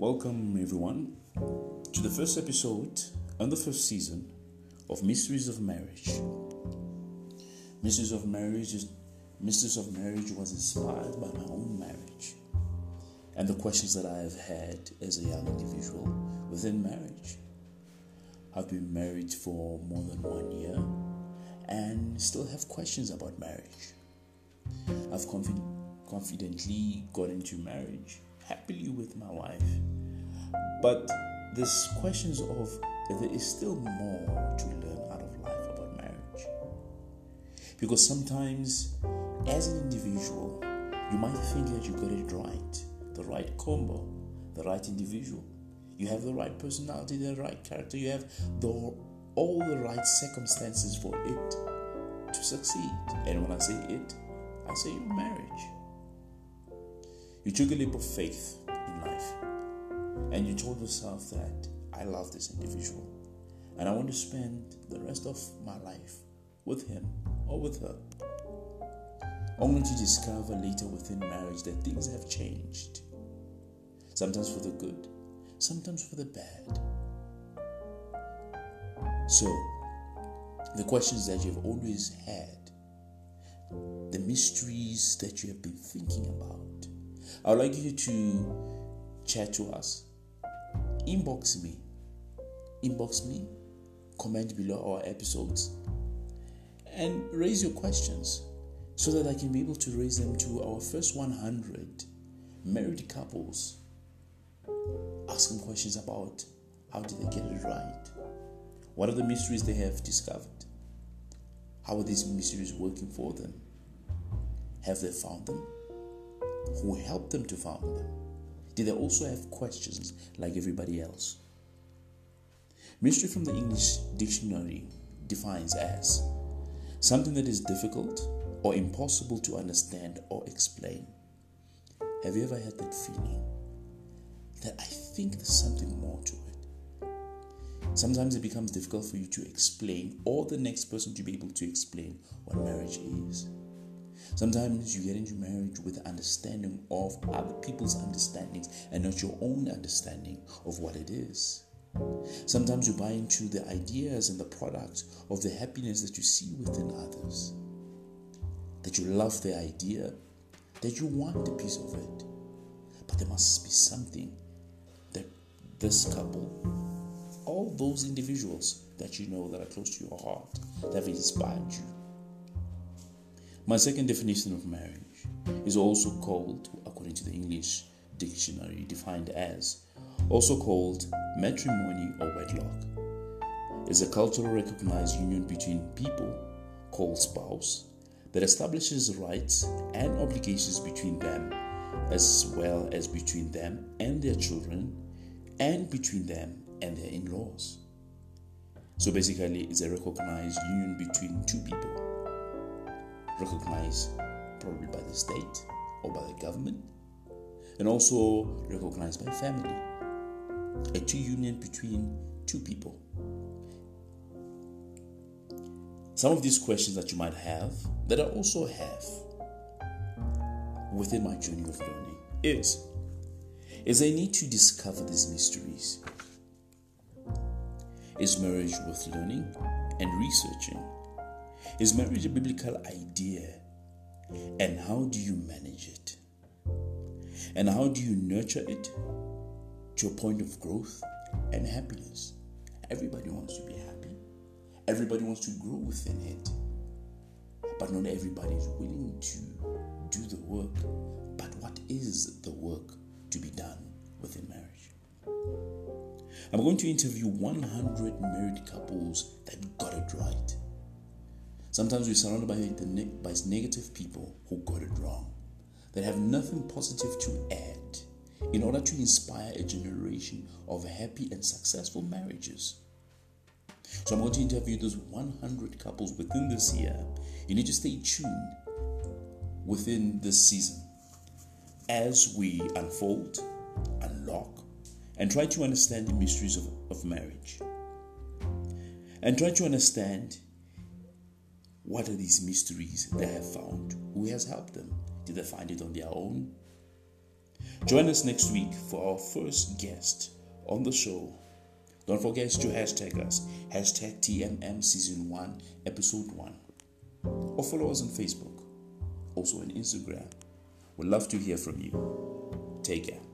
Welcome, everyone, to the first episode and the first season of Mysteries of Marriage. Mysteries of Marriage is Mysteries of Marriage was inspired by my own marriage and the questions that I have had as a young individual within marriage. I've been married for more than one year and still have questions about marriage. I've confi- confidently got into marriage happily with my wife, but there's questions of there is still more to learn out of life about marriage. Because sometimes, as an individual, you might think that you got it right, the right combo, the right individual. You have the right personality, the right character. You have the all the right circumstances for it to succeed. And when I say it, I say your marriage. You took a leap of faith in life and you told yourself that I love this individual and I want to spend the rest of my life with him or with her. Only to discover later within marriage that things have changed. Sometimes for the good, sometimes for the bad. So, the questions that you've always had, the mysteries that you have been thinking about, I would like you to chat to us, inbox me, inbox me, comment below our episodes, and raise your questions so that I can be able to raise them to our first 100 married couples ask them questions about how did they get it right? What are the mysteries they have discovered? How are these mysteries working for them? Have they found them? Who helped them to find them? Did they also have questions like everybody else? Mystery from the English dictionary defines as something that is difficult or impossible to understand or explain. Have you ever had that feeling? that I think there's something more to it. Sometimes it becomes difficult for you to explain or the next person to be able to explain what marriage is. Sometimes you get into marriage with the understanding of other people's understandings and not your own understanding of what it is. Sometimes you buy into the ideas and the products of the happiness that you see within others. That you love the idea, that you want a piece of it. But there must be something that this couple, all those individuals that you know that are close to your heart, that have inspired you. My second definition of marriage is also called, according to the English dictionary, defined as also called matrimony or wedlock, is a culturally recognized union between people called spouse that establishes rights and obligations between them as well as between them and their children and between them and their in laws. So basically, it's a recognized union between two people, recognized probably by the state or by the government, and also recognized by family. A two union between two people. Some of these questions that you might have, that I also have within my journey of learning, is is a need to discover these mysteries. Is marriage worth learning and researching? Is marriage a biblical idea? And how do you manage it? And how do you nurture it to a point of growth and happiness? Everybody wants to be happy. Everybody wants to grow within it. But not everybody is willing to do the work. But what is the work? to be done within marriage. I'm going to interview 100 married couples that got it right. Sometimes we're surrounded by, the, by negative people who got it wrong, that have nothing positive to add in order to inspire a generation of happy and successful marriages. So I'm going to interview those 100 couples within this year. You need to stay tuned within this season as we unfold, unlock, and try to understand the mysteries of, of marriage. And try to understand what are these mysteries they have found? Who has helped them? Did they find it on their own? Join us next week for our first guest on the show. Don't forget to hashtag us, hashtag TMM Season 1, Episode 1. Or follow us on Facebook, also on Instagram. We'd love to hear from you. Take care.